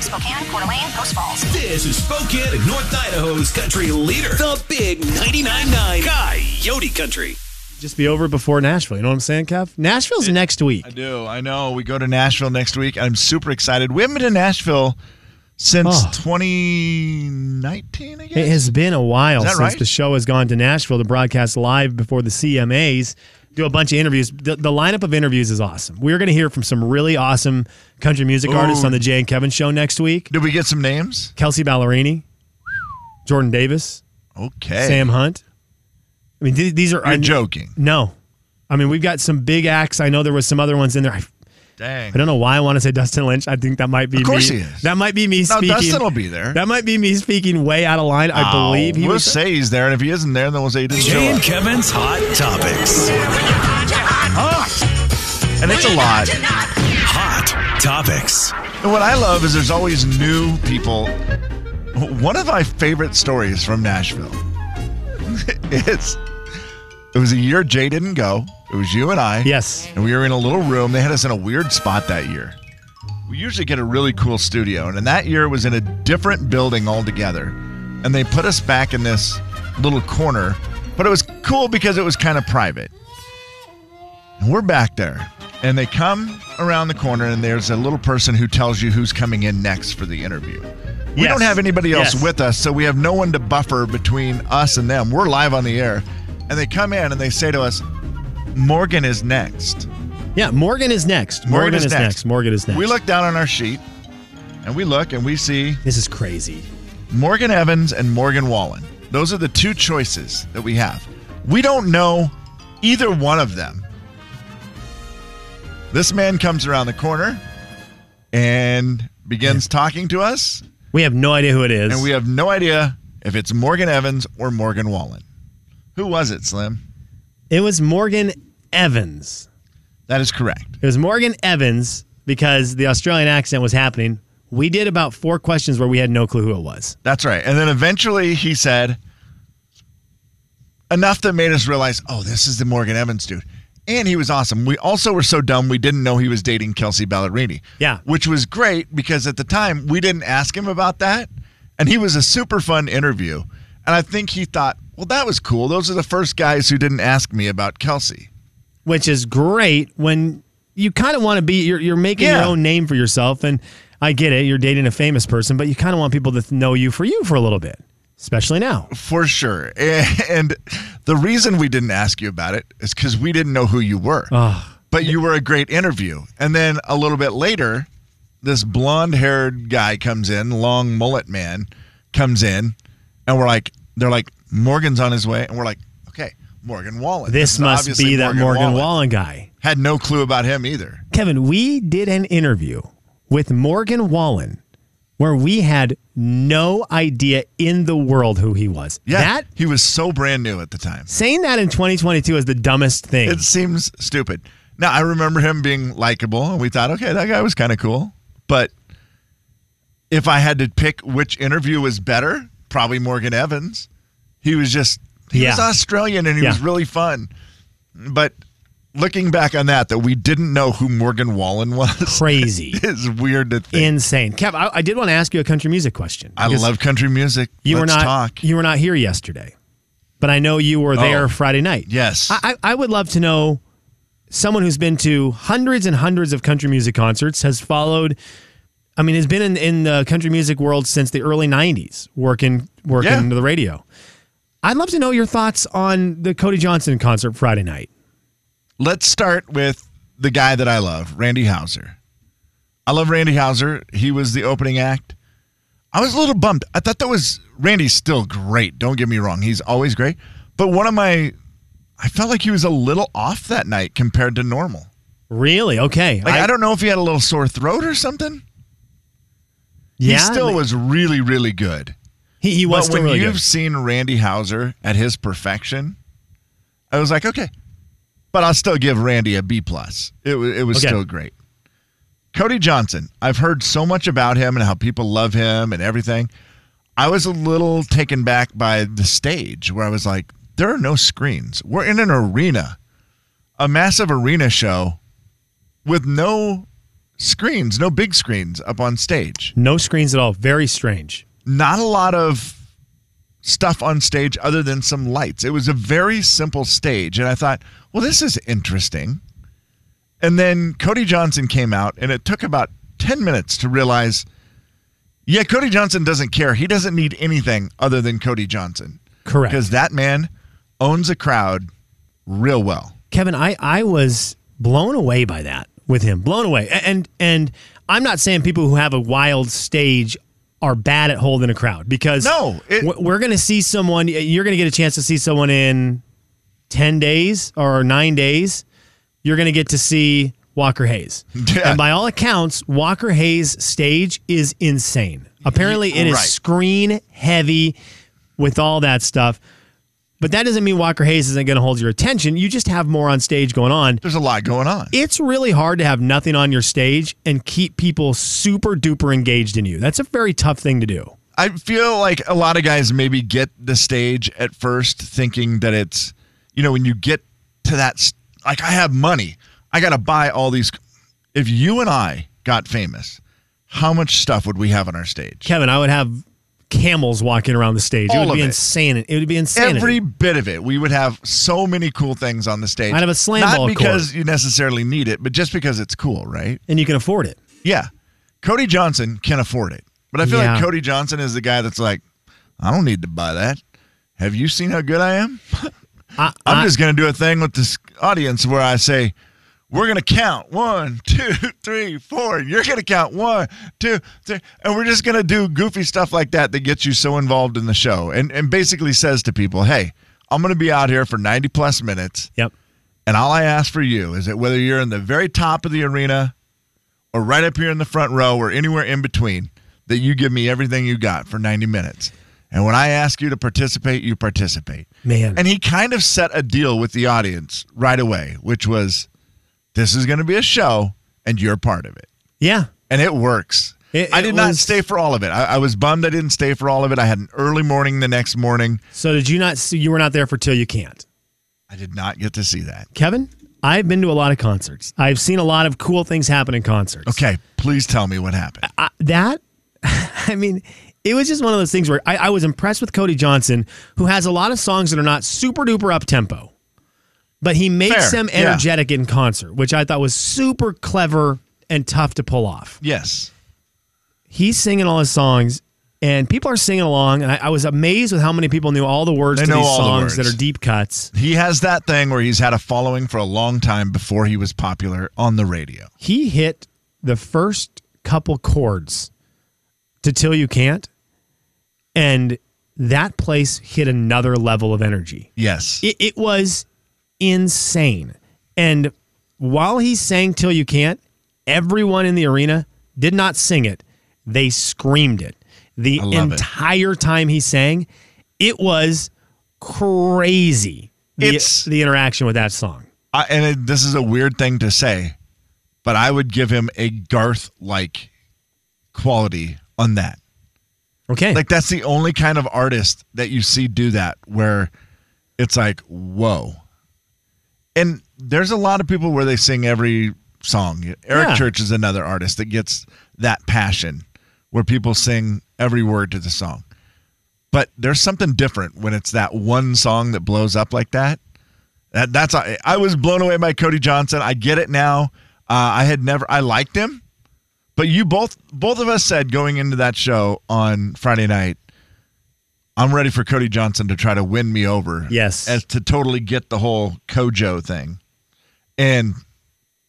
Salem, Spokane, Coeur d'Alene, Post Falls. This is Spokane and North Idaho's country leader, the big 99.9 Coyote Country. Just be over before Nashville. You know what I'm saying, Kev? Nashville's next week. I do. I know. We go to Nashville next week. I'm super excited. We haven't been to Nashville since Oh. 2019, I guess. It has been a while since right? the show has gone to Nashville to broadcast live before the CMAs, do a bunch of interviews. The, the lineup of interviews is awesome. We're going to hear from some really awesome country music artists on the Jay and Kevin show next week. Did we get some names? Kelsea Ballerini, Jordan Davis, Okay. Sam Hunt. I mean, th- these are. You're I- joking. No. I mean, we've got some big acts. I know there was some other ones in there. I, Dang. I don't know why I want to say Dustin Lynch. I think that might be Of course me. he is. That might be me speaking. No, speaking. Dustin will be there. That might be me speaking way out of line. I Oh, believe he we'll was. say he's there, and if he isn't there, then we'll say he didn't show Jay and up. Kevin's Hot Topics. Hot. And it's a lot. Hot Topics. And what I love is there's always new people. One of my favorite stories from Nashville. it's it was a year Jay didn't go. It was you and I. Yes. And we were in a little room. They had us in a weird spot that year. We usually get a really cool studio, and in that year it was in a different building altogether. And they put us back in this little corner, but it was cool because it was kind of private. And we're back there. And they come around the corner, and there's a little person who tells you who's coming in next for the interview. We Yes. don't have anybody else Yes. with us, so we have no one to buffer between us and them. We're live on the air. And they come in and they say to us, Morgan is next. Yeah, Morgan is next. Morgan, is, next. Morgan is next. We look down on our sheet and we look and we see This is crazy. Morgan Evans and Morgan Wallen. Those are the two choices that we have. We don't know either one of them. This man comes around the corner and begins talking to us, We have no idea who it is. and we have no idea if it's Morgan Evans or Morgan Wallen. Who was it, Slim? It was Morgan Evans. That is correct. It was Morgan Evans because the Australian accent was happening. We did about four questions where we had no clue who it was. That's right. And then eventually he said enough that made us realize, oh, this is the Morgan Evans dude. And he was awesome. We also were so dumb we didn't know he was dating Kelsea Ballerini. Yeah. Which was great because at the time we didn't ask him about that. And he was a super fun interview. And I think he thought, well, that was cool. Those are the first guys who didn't ask me about Kelsea. which is great when you kind of want to be you're, you're making your own name for yourself and i get it you're dating a famous person but you kind of want people to know you for you for a little bit especially now For sure. And the reason we didn't ask you about it is because we didn't know who you were. But you were a great interview. And then a little bit later, this blonde haired guy comes in, long mullet man comes in, and we're like, they're like, Morgan's on his way. And we're like, okay, Morgan Wallen. this is must be that morgan wallen. guy Had no clue about him either. kevin we did an interview with morgan wallen where we had no idea in the world who he was Yeah. that he was so brand new at the time. saying that in 2022 is the dumbest thing It seems stupid. Now I remember him being likable, and we thought, okay, that guy was kind of cool. But if I had to pick which interview was better, probably Morgan Evans. He was just he was Australian and he was really fun. But looking back on that, that we didn't know who Morgan Wallen was, crazy is weird to think. insane kev I, I did want to ask you a country music question I love country music. You Let's were not talk. you were not here yesterday, but I know you were there Oh. Friday night. Yes. I, I I would love to know someone who's been to hundreds and hundreds of country music concerts has followed. I mean, has been in, in the country music world since the early '90s, working working Yeah. the radio. I'd love to know your thoughts on the Cody Johnson concert Friday night. Let's start with the guy that I love, Randy Houser. I love Randy Houser. He was the opening act. I was a little bummed. I thought that was Randy's still great. Don't get me wrong. He's always great. But one of my I felt like he was a little off that night compared to normal. Really? Okay. Like I, don't know if he had a little sore throat or something. Yeah, he still like- was really, really good. He, he was but when really you've good. seen Randy Houser at his perfection, I was like, okay, but I'll still give Randy a B plus. It was it was Okay. still great. Cody Johnson, I've heard so much about him and how people love him and everything. I was a little taken back by the stage where I was like, there are no screens. We're in an arena, a massive arena show with no screens, no big screens up on stage. No screens at all. Very strange. Not a lot of stuff on stage other than some lights. It was a very simple stage. And I thought, well, this is interesting. And then Cody Johnson came out, and it took about 10 minutes to realize, yeah, Cody Johnson doesn't care. He doesn't need anything other than Cody Johnson. Correct. Because that man owns a crowd real well. Kevin, I, I was blown away by that with him. Blown away. And and I'm not saying people who have a wild stage are bad at holding a crowd because No, it- we're going to see someone you're going to get a chance to see someone in 10 days or 9 days. You're going to get to see Walker Hayes. Yeah. And by all accounts, Walker Hayes stage is insane. Apparently it is Right. screen heavy with all that stuff. But that doesn't mean Walker Hayes isn't going to hold your attention. You just have more on stage going on. There's a lot going on. It's really hard to have nothing on your stage and keep people super duper engaged in you. That's a very tough thing to do. I feel like a lot of guys maybe get the stage at first thinking that it's, you know, when you get to that, like, I have money. I got to buy all these. If you and I got famous, how much stuff would we have on our stage? Kevin, I would have camels walking around the stage. it would be it. insane. It would be insane. Every bit of it. We would have so many cool things on the stage. I'd have a slam Not because court. you necessarily need it, but just because it's cool, right? and you can afford it. Yeah. Cody Johnson can afford it. But I feel Yeah. like Cody Johnson is the guy that's like, I don't need to buy that. Have you seen how good I am? I, I'm I- just going to do a thing with this audience where I say, we're going to count one, two, three, four. And you're going to count one, two, three. And we're just going to do goofy stuff like that that gets you so involved in the show and, and basically says to people, hey, I'm going to be out here for 90 plus minutes. Yep. And all I ask for you is that whether you're in the very top of the arena or right up here in the front row or anywhere in between, that you give me everything you got for 90 minutes. And when I ask you to participate, you participate. Man. And he kind of set a deal with the audience right away, which was this is going to be a show and you're part of it. Yeah. And it works. It- I it did not stay for all of it. I, I was bummed I didn't stay for all of it. I had an early morning the next morning. So did you not see you were not there for till you can't? I did not get to see that. Kevin, I've been to a lot of concerts. I've seen a lot of cool things happen in concerts. Okay, please tell me what happened. I, that, I mean, it was just one of those things where I, I was impressed with Cody Johnson, who has a lot of songs that are not super duper up tempo, but he makes Fair, them energetic in concert, which I thought was super clever and tough to pull off. Yes. He's singing all his songs. And people are singing along, and I, I was amazed with how many people knew all the words They to know these all the songs that words. are deep cuts. He has that thing where he's had a following for a long time before he was popular on the radio. He hit the first couple chords to Till You Can't, and that place hit another level of energy. Yes. It, it was insane. And while he sang Till You Can't, everyone in the arena did not sing it. They screamed it. The love it. entire time he sang, it was crazy. The, It's- the interaction with that song. I, and it, this is a weird thing to say, but I would give him a Garth like quality on that. Okay. Like that's the only kind of artist that you see do that where it's like, whoa. And there's a lot of people where they sing every song. Eric Yeah. Church is another artist that gets that passion where people sing every word to the song. But there's something different when it's that one song that blows up like that. That that's I, I was blown away by Cody Johnson. I get it now. Uh, I had never I liked him, but you both both of us said going into that show on Friday night, I'm ready for Cody Johnson to try to win me over. Yes. as to totally get the whole CoJo thing, and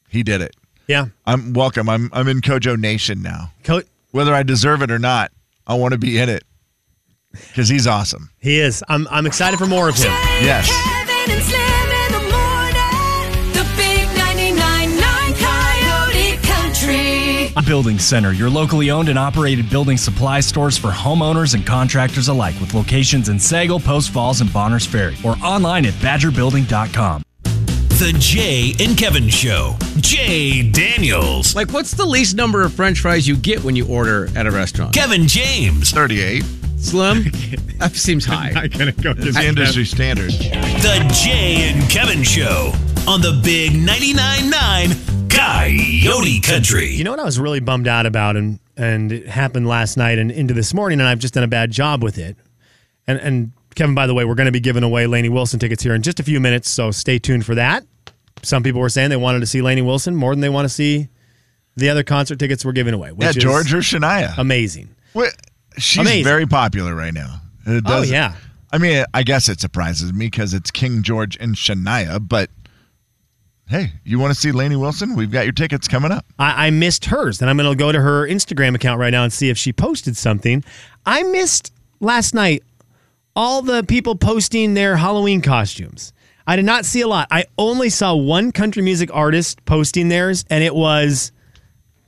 he did it. yeah. I'm welcome. I'm I'm in CoJo Nation now. Co- Whether I deserve it or not, I want to be in it because he's awesome. he is. I'm, I'm excited for more of him. Yes. Building Center, your locally owned and operated building supply stores for homeowners and contractors alike with locations in Sagle, Post Falls, and Bonners Ferry or online at badgerbuilding.com. The Jay and Kevin Show. Jay Daniels. Like, what's the least number of French fries you get when you order at a restaurant? Kevin James. Thirty-eight Slim? That seems high. is the industry standard. The Jay and Kevin Show on the Big 99.9 9 Coyote Country. You know what I was really bummed out about, and and it happened last night and into this morning, and I've just done a bad job with it. And and Kevin, by the way, we're going to be giving away Lainey Wilson tickets here in just a few minutes, so stay tuned for that. Some people were saying they wanted to see Lainey Wilson more than they want to see the other concert tickets we're giving away. Which Yeah, is George or Shania. amazing. Wait, she's Amazing. very popular right now. It Oh, does- yeah. I mean, I guess it surprises me because it's King George and Shania, but hey, you want to see Lainey Wilson? We've got your tickets coming up. I, I missed hers. And I'm going to go to her Instagram account right now and see if she posted something. I missed last night all the people posting their Halloween costumes. I did not see a lot. I only saw one country music artist posting theirs, and it was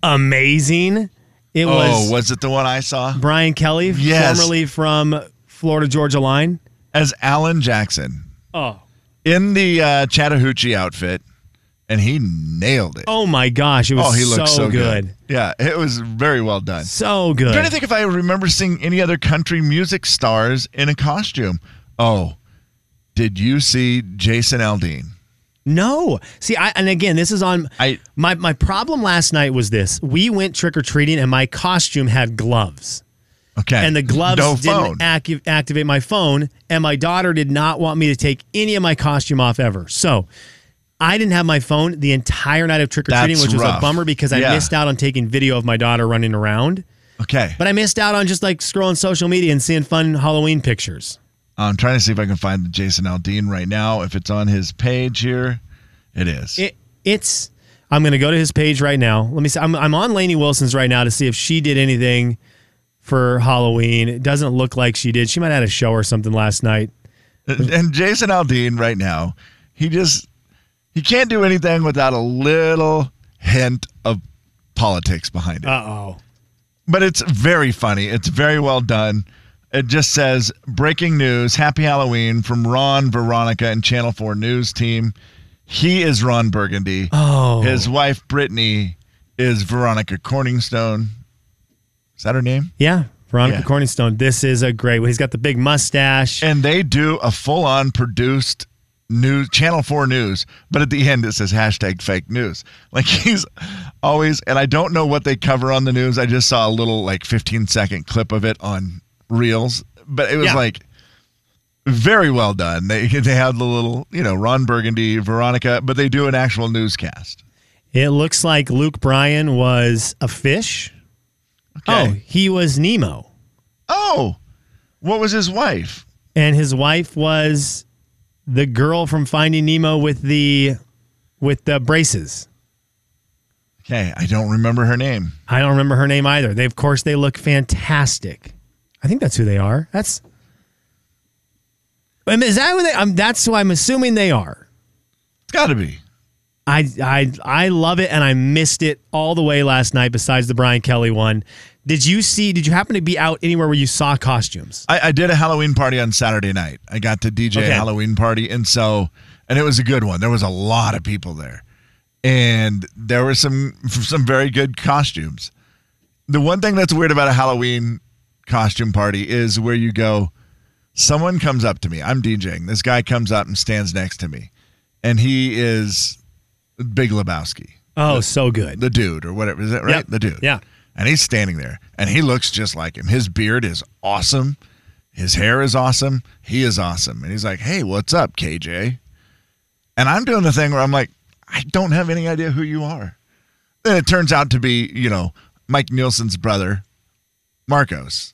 amazing. It oh, was was it the one I saw? Brian Kelley, Yes. formerly from Florida Georgia Line. As Alan Jackson Oh. in the uh, Chattahoochee outfit, and he nailed it. Oh my gosh, it was Oh, he looked so, good. Yeah, it was very well done. So good. I'm trying to think if I remember seeing any other country music stars in a costume. Oh, did you see Jason Aldean? No. See, I and again, this is on I- my my problem last night was this. We went trick or treating and my costume had gloves. Okay. And the gloves no didn't activate my phone and my daughter did not want me to take any of my costume off ever. So, I didn't have my phone the entire night of trick or treating, which was a bummer because I Yeah. missed out on taking video of my daughter running around. okay. But I missed out on just like scrolling social media and seeing fun Halloween pictures. I'm trying to see if I can find the Jason Aldean right now. If it's on his page here, it is. It it's I'm gonna go to his page right now. Let me see. I'm I'm on Lainey Wilson's right now to see if she did anything for Halloween. It doesn't look like she did. She might have had a show or something last night. and Jason Aldean right now, he just he can't do anything without a little hint of politics behind it. Uh oh. but it's very funny. It's very well done. It just says breaking news, happy Halloween from Ron, Veronica, and Channel 4 News team. He is Ron Burgundy. Oh. His wife, Brittany, is Veronica Corningstone. Is that her name? Yeah. Veronica Yeah. Corningstone. This is a great one. He's got the big mustache. And they do a full on produced news, Channel 4 news, but at the end it says hashtag fake news. Like he's always, and I don't know what they cover on the news. I just saw a little like 15 second clip of it on Reels, but it was Yeah. like very well done. They, they have the little, you know, Ron Burgundy, Veronica, but they do an actual newscast. It looks like Luke Bryan was a fish. Oh, he was Nemo. Oh, what was his wife? And his wife was the girl from Finding Nemo with the with the braces. Okay, I don't remember her name. I don't remember her name either. They, of course, they look fantastic. I think that's who they are. That's. I mean, is that who they? Um, that's who I'm assuming they are. It's got to be. I I I love it, and I missed it all the way last night. Besides the Brian Kelley one, did you see? Did you happen to be out anywhere where you saw costumes? I, I did a Halloween party on Saturday night. I got to DJ Okay. a Halloween party, and so and it was a good one. There was a lot of people there, and there were some some very good costumes. The one thing that's weird about a Halloween costume party is where you go. Someone comes up to me. I'm DJing. This guy comes up and stands next to me, and he is Big Lebowski Oh, so good. the dude or whatever. Is that right? Yep. The dude. Yeah. And he's standing there and he looks just like him. His beard is awesome. His hair is awesome. He is awesome. And he's like, hey, what's up, KJ? And I'm doing the thing where I'm like, I don't have any idea who you are. Then it turns out to be, you know, Mike Nielsen's brother, Marcos,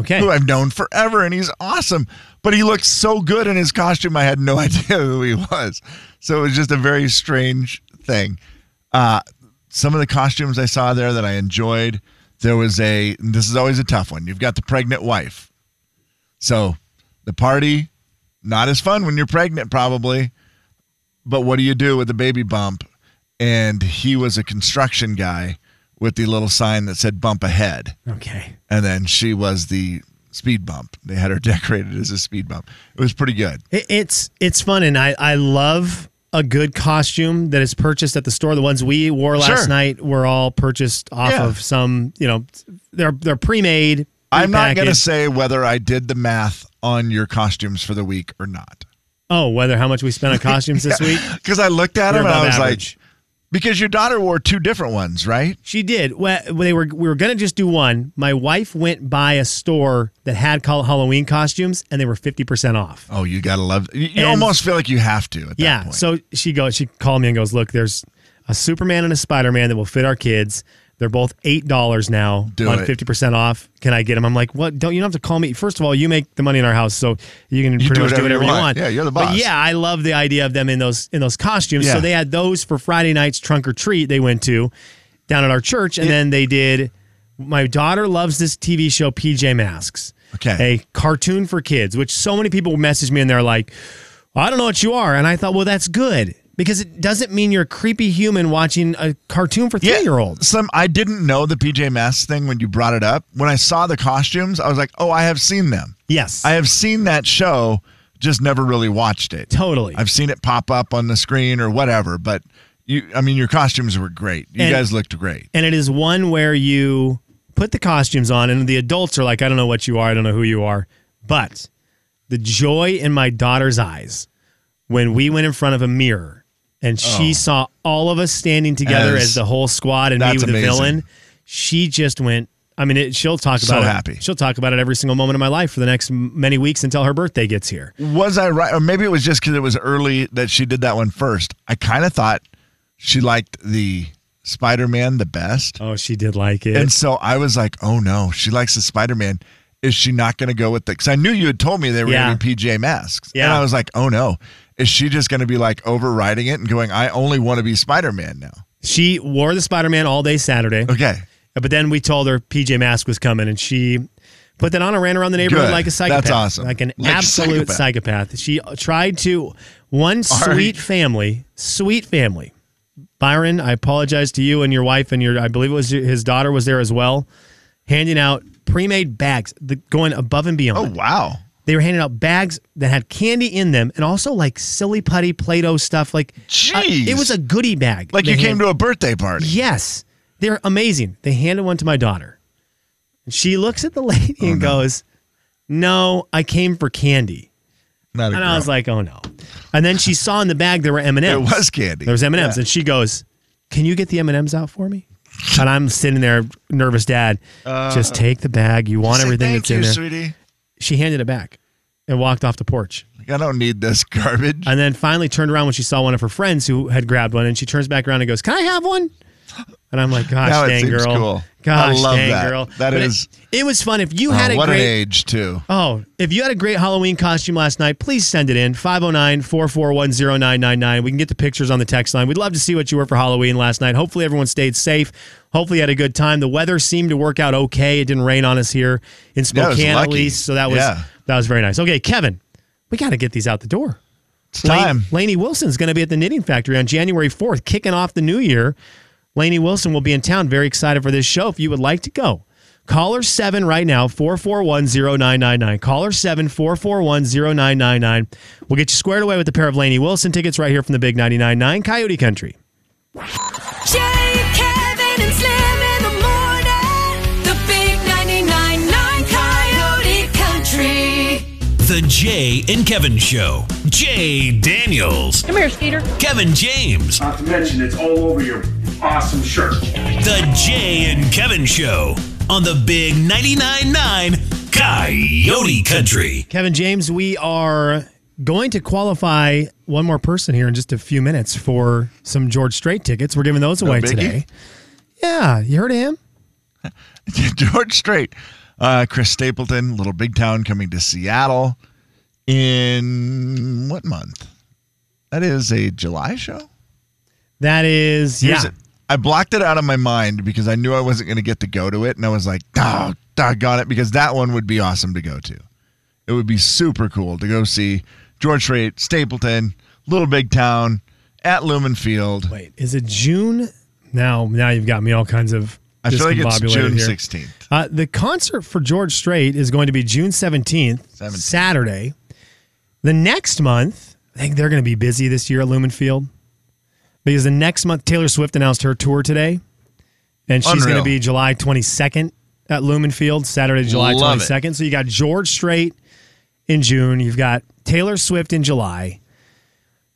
Okay. who I've known forever, and he's awesome. But he looked so good in his costume, I had no idea who he was. So it was just a very strange thing. Uh, some of the costumes I saw there that I enjoyed, there was a, and this is always a tough one. You've got the pregnant wife. So the party, not as fun when you're pregnant, probably. But what do you do with the baby bump? And he was a construction guy with the little sign that said bump ahead Okay. and then she was the speed bump. They had her decorated as a speed bump. It was pretty good. It's it's fun, and I I love a good costume that is purchased at the store. The ones we wore last Sure. night were all purchased off Yeah. of some. You know, they're they're pre-made. I'm not going to say whether I did the math on your costumes for the week or not. Oh, whether how much we spent on costumes this week? Because I looked at We're them and I was average. Because your daughter wore two different ones, right? She did. Well, they were we were gonna just do one. My wife went by a store that had Halloween costumes, and they were fifty percent off. Oh, you gotta love. You, you And- almost feel like you have to. At that Yeah. point. So she goes. She called me and goes, "Look, there's a Superman and a Spider Man that will fit our kids. They're both eight dollars now Do on fifty percent off. Can I get them?" I'm like, "What? Don't you don't have to call me? First of all, you make the money in our house, so you can You pretty do much do whatever whatever you you want. Yeah, you're the boss. But yeah, I love the idea of them in those in those costumes. Yeah. So they had those for Friday night's trunk or treat. They went to down at our church, and then they did. My daughter loves this TV show, PJ Masks. Okay. a cartoon for kids, which so many people message me and they're like, I don't know what you are. And I thought, well, that's good because it doesn't mean you're a creepy human watching a cartoon for three year olds. Some I didn't know the PJ Masks thing when you brought it up. When I saw the costumes, I was like, "Oh, I have seen them. Yes. I have seen that show, just never really watched it. Totally. I've seen it pop up on the screen or whatever, but you I mean your costumes were great. You And- guys looked great. and it is one where you put the costumes on and the adults are like, I don't know what you are. I don't know who you are. But the joy in my daughter's eyes when we went in front of a mirror and she oh. saw all of us standing together Oh. As- as, the whole squad and me with the amazing. villain, she just went. I mean, it, she'll talk So about it. happy. She'll talk about it every single moment of my life for the next many weeks until her birthday gets here. Was I right? Or maybe it was just because it was early that she did that one first. I kind of thought she liked the Spider Man the best. Oh, she did like it. And so I was like, oh no, she likes the Spider Man. Is she not going to go with the? Because I knew you had told me they were Yeah. going to be PJ Masks. And I was like, oh no. Is she just going to be like overriding it and going, I only want to be Spider Man now? she wore the Spider Man all day Saturday. Okay. Uh, but then we told her PJ Mask was coming, and she put that on and ran around the neighborhood Good. like a psychopath. That's awesome. Like an Like absolute psychopath. psychopath. She tried to, one sweet family, sweet family. Byron, I apologize to you and your wife, and your, I believe it was his daughter was there as well, handing out pre made bags, the, going above and beyond. Oh, wow. They were handing out bags that had candy in them and also like silly putty Play Doh stuff. Like, uh, Jeez. it was a goodie bag. Like you came to a birthday party. Yes. They're amazing. They handed one to my daughter. And she looks at the lady Oh, and goes, No, I came for candy. Not a And I was girl. like, Oh no. And then she saw in the bag there were M&Ms. There was candy. There was M&Ms. Yeah. And she goes, Can you get the M&Ms out for me? And I'm sitting there, nervous dad. Just take the bag. You want Say, everything Thank that's you, in there. sweetie. She handed it back and walked off the porch. Like, I don't need this garbage. And then finally turned around when she saw one of her friends who had grabbed one, and she turns back around and goes, "Can I have one?" And I'm like, "Gosh, Now dang girl, cool. gosh, I love dang that. girl." That But it- is- It, was fun. If you had uh, a what an great, age too. oh, if you had a great Halloween costume last night, please send it in 509-441-0999. We can get the pictures on the text line. We'd love to see what you were for Halloween last night. Hopefully, everyone stayed safe. Hopefully, you had a good time. The weather seemed to work out okay. It didn't rain on us here in Yeah, Spokane, at least, so that was Yeah. that was very nice. Okay, Kevin, we got to get these out the door. It's time. Lainey Wilson's going to be at the Knitting Factory on January 4th, kicking off the new year. Lainey Wilson will be in town. Very excited for this show. If you would like to go, caller 7 right now, 441-0999. Caller 7 441-0999. We'll get you squared away with a pair of Lainey Wilson tickets right here from the Big 99.9 Coyote Country. Jay, Kevin, and Slim in the morning. The big 99.9 Coyote Country. The Jay and Kevin Show. Jay Daniels. Come here, Skeeter. Kevin James. Not to mention, it's all over your awesome shirt. The Jay and Kevin Show on the Big 99.9 9 Coyote Country. Kevin James, we are going to qualify one more person here in just a few minutes for some George Strait tickets. We're giving those away biggie. today. Yeah, you heard of him? George Strait, uh, Chris Stapleton, Little Big Town coming to Seattle in what month? That is a July show. That is, Here's yeah. I blocked it out of my mind because I knew I wasn't going to get to go to it, and I was like, "Oh, doggone it!" Because that one would be awesome to go to. It would be super cool to go see George Strait, Stapleton, Little Big Town at Lumen Field. Wait, is it June? Now, now you've got me all kinds of. I feel like it's June sixteenth. Uh, the concert for George Strait is going to be June 17th, 17th. Saturday. The next month, I think they're going to be busy this year at Lumen Field because the next month, Taylor Swift announced her tour today, and she's going to be July 22nd at Lumen Field, Saturday, July Love it. 22nd. So you got George Strait in June, you've got Taylor Swift in July.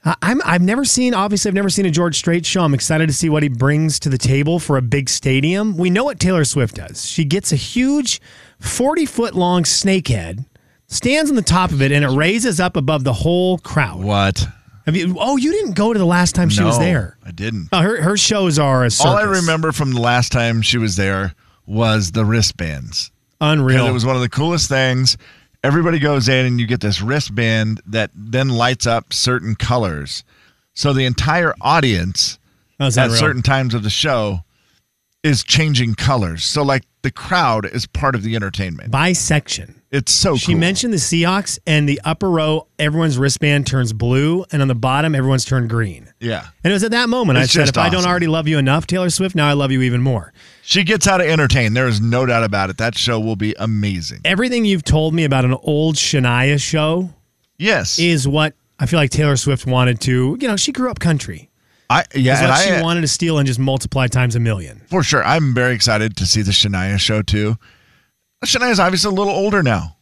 I'm I've never seen obviously I've never seen a George Strait show. I'm excited to see what he brings to the table for a big stadium. We know what Taylor Swift does. She gets a huge 40 foot long snake head, stands on the top of it, and it raises up above the whole crowd. What? Have you? Oh, you didn't go to the last time she was No, there. I didn't. Oh, her her shows are a circus. All I remember from the last time she was there was the wristbands. unreal. It was one of the coolest things. Everybody goes in and you get this wristband that then lights up certain colors. So the entire audience That was at unreal. certain times of the show is changing colors. So like the crowd is part of the entertainment. by section. It's so She cool. mentioned the Seahawks and the upper row, everyone's wristband turns blue, and on the bottom, everyone's turned green. Yeah. And it was at that moment It's I said, if I don't already love you enough, Taylor Swift, now I love you even more. She gets how to entertain. There is no doubt about it. That show will be amazing. Everything you've told me about an old Shania show Yes. is what I feel like Taylor Swift wanted to. You know, she grew up country. I yeah, what I, she wanted to steal and just multiply times a million. For sure. I'm very excited to see the Shania show too. Shania's obviously a little older now.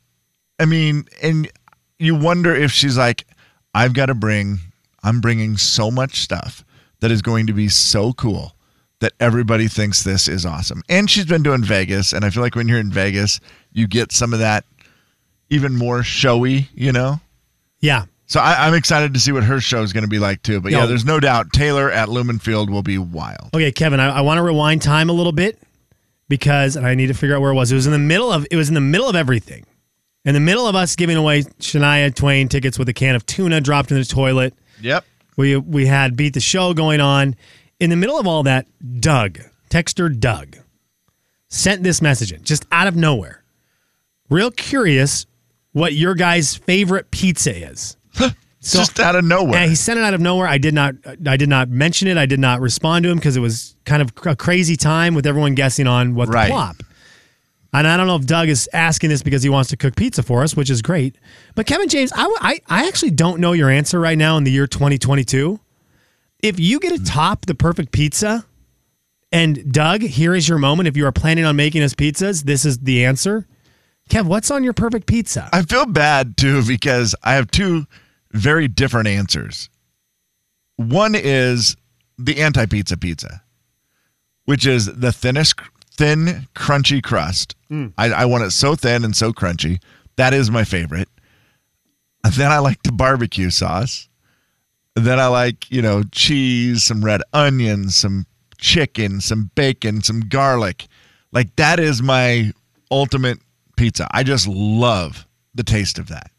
I mean, and you wonder if she's like, I've got to bring, I'm bringing so much stuff that is going to be so cool that everybody thinks this is awesome. And she's been doing Vegas. And I feel like when you're in Vegas, you get some of that even more showy, you know? Yeah. So I, I'm excited to see what her show is going to be like too. But Yo. yeah, there's no doubt Taylor at Lumen Field will be wild. Okay, Kevin, I, I want to rewind time a little bit because I need to figure out where it was. It was in the middle of it was in the middle of everything. In the middle of us giving away Shania Twain tickets with a can of tuna dropped in the toilet. Yep. We we had beat the show going on. In the middle of all that, Doug, texter Doug, sent this message in just out of nowhere. Real curious what your guys' favorite pizza is. It's just out of nowhere. Yeah, he sent it out of nowhere. I did not. I did not mention it. I did not respond to him because it was kind of a crazy time with everyone guessing on what Right. the plop. And I don't know if Doug is asking this because he wants to cook pizza for us, which is great. But Kevin James, I, I, I actually don't know your answer right now in the year 2022. If you get to hmm. top the perfect pizza, and Doug, here is your moment. If you are planning on making us pizzas, this is the answer. Kev, what's on your perfect pizza? I feel bad too because I have two very different answers. One is the anti pizza pizza, which is the thinnest, thin, crunchy crust. Mm. I, I want it so thin and so crunchy. That is my favorite. And then I like the barbecue sauce. And then I like, you know, cheese, some red onions, some chicken, some bacon, some garlic. Like that is my ultimate pizza. I just love the taste of that.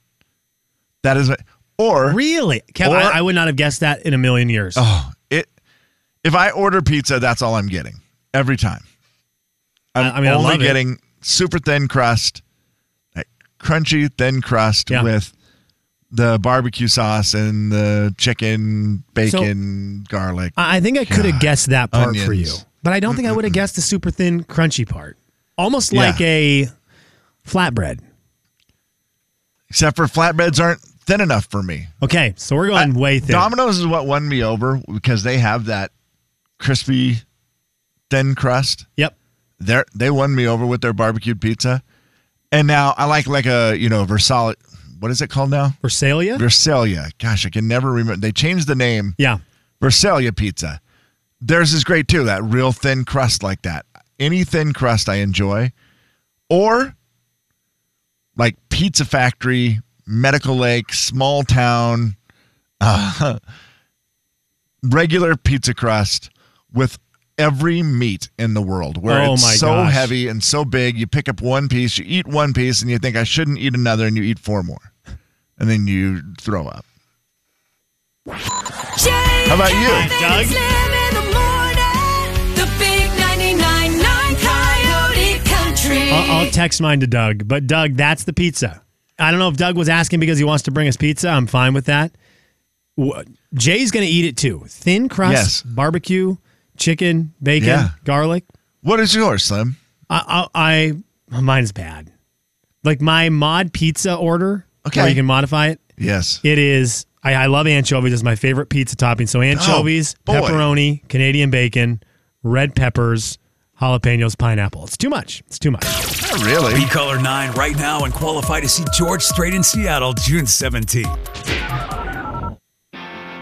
That is, or Really, Kev, Or- I, I would not have guessed that in a million years. oh, it. If I order pizza, that's all I'm getting every time. I'm I- mean, only love it. getting super thin crust, like crunchy thin crust Yeah. with the barbecue sauce and the chicken, bacon, garlic. I think I could have guessed that part for you, but I don't think I would have guessed the super thin, crunchy part. Almost Yeah. like a flatbread. Except for flatbreads aren't thin enough for me. Okay, so we're going way thin. Domino's is what won me over because they have that crispy, thin crust. Yep. They they won me over with their barbecued pizza, and now I like like a you know Versailles. What is it called now? Versalia? Versalia. Gosh, I can never remember. They changed the name. yeah. Versalia pizza. Theirs is great too. That real thin crust like that. Any thin crust I enjoy, or like Pizza Factory, Medical Lake, small town, uh, regular pizza crust with every meat in the world. Where Oh it's my so gosh. heavy and so big, you pick up one piece, you eat one piece, and you think I shouldn't eat another, and you eat four more, and then you throw up. How about you? Doug? in the morning. The big 99.9 Coyote Country. I'll, I'll text mine to Doug, but Doug, that's the pizza. I don't know if Doug was asking because he wants to bring us pizza. I'm fine with that. Jay's going to eat it too. Thin crust, Yes. barbecue, chicken, bacon, Yeah. garlic. What is yours, Slim? I, I, I mine's bad. Like my mod pizza order, Okay. where you can modify it. Yes. It is. I, I love anchovies. It's my favorite pizza topping. So anchovies, Oh, pepperoni, Canadian bacon, red peppers, jalapenos, pineapple. It's too much. It's too much. Not really. Be color 9 right now and qualify to see George Strait in Seattle June 17th.